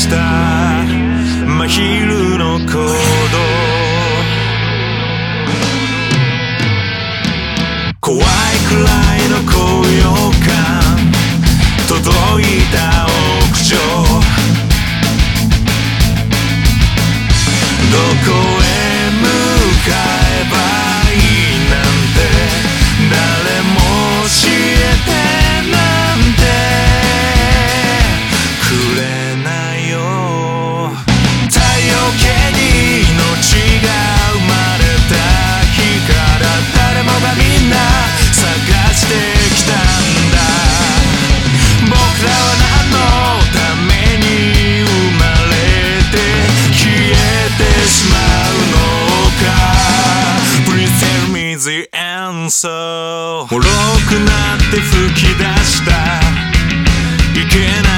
した。真昼の行動。怖いくらい the answer. くなって吹き出した。いけない。